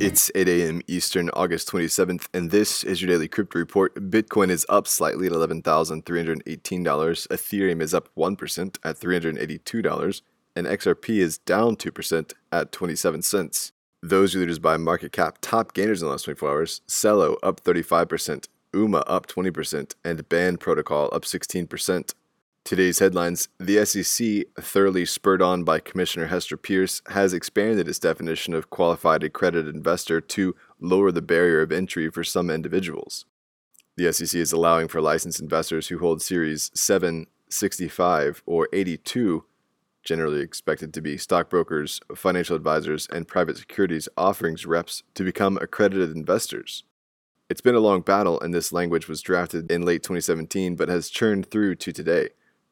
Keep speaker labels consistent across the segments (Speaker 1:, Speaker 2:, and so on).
Speaker 1: It's 8 a.m. Eastern, August 27th, and this is your daily crypto report. Bitcoin is up slightly at $11,318. Ethereum is up 1% at $382, and XRP is down 2% at 27 cents. Those are leaders by market cap. Top gainers in the last 24 hours Celo up 35%, UMA up 20%, and Band Protocol up 16%. Today's headlines The SEC, thoroughly spurred on by Commissioner Hester Peirce, has expanded its definition of qualified accredited investor to lower the barrier of entry for some individuals. The SEC is allowing for licensed investors who hold Series 7, 65, or 82, generally expected to be stockbrokers, financial advisors, and private securities offerings reps, to become accredited investors. It's been a long battle, and this language was drafted in late 2017 but has churned through to today.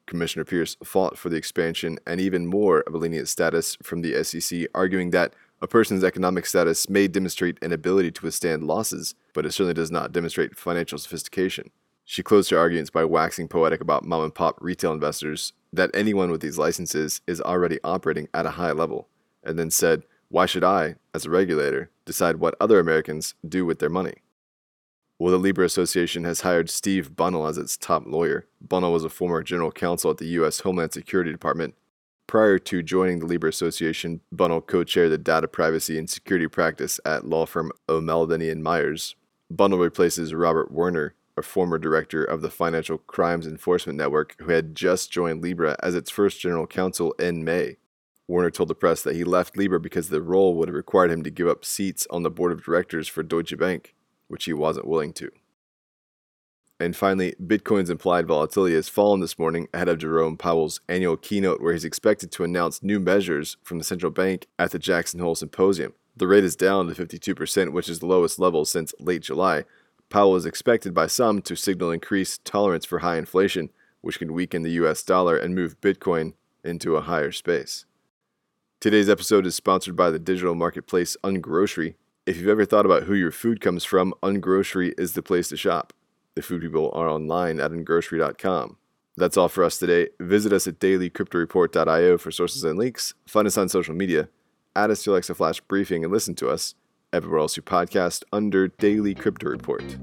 Speaker 1: Commissioner Peirce fought for the expansion and even more of a lenient status from the SEC, arguing that a person's economic status may demonstrate an ability to withstand losses, but it certainly does not demonstrate financial sophistication. She closed her arguments by waxing poetic about mom and pop retail investors, that anyone with these licenses is already operating at a high level, and then said, Why should I, as a regulator, decide what other Americans do with their money? Well, the Libra Association has hired Steve Bunnell as its top lawyer. Bunnell was a former general counsel at the U.S. Homeland Security Department. Prior to joining the Libra Association, Bunnell co chaired the data privacy and security practice at law firm O'Melveny and Myers. Bunnell replaces Robert Werner, a former director of the Financial Crimes Enforcement Network, who had just joined Libra as its first general counsel in May. Werner told the press that he left Libra because the role would have required him to give up seats on the board of directors for Deutsche Bank which he wasn't willing to. And finally, Bitcoin's implied volatility has fallen this morning ahead of Jerome Powell's annual keynote, where he's expected to announce new measures from the central bank at the Jackson Hole Symposium. The rate is down to 52%, which is the lowest level since late July. Powell is expected by some to signal increased tolerance for high inflation, which can weaken the US dollar and move Bitcoin into a higher space. Today's episode is sponsored by the digital marketplace Ungrocery, if you've ever thought about who your food comes from, Ungrocery is the place to shop. The food people are online at ungrocery.com. That's all for us today. Visit us at dailycryptoreport.io for sources and links. Find us on social media. Add us to Alexa Flash Briefing and listen to us everywhere else you podcast under Daily Crypto Report.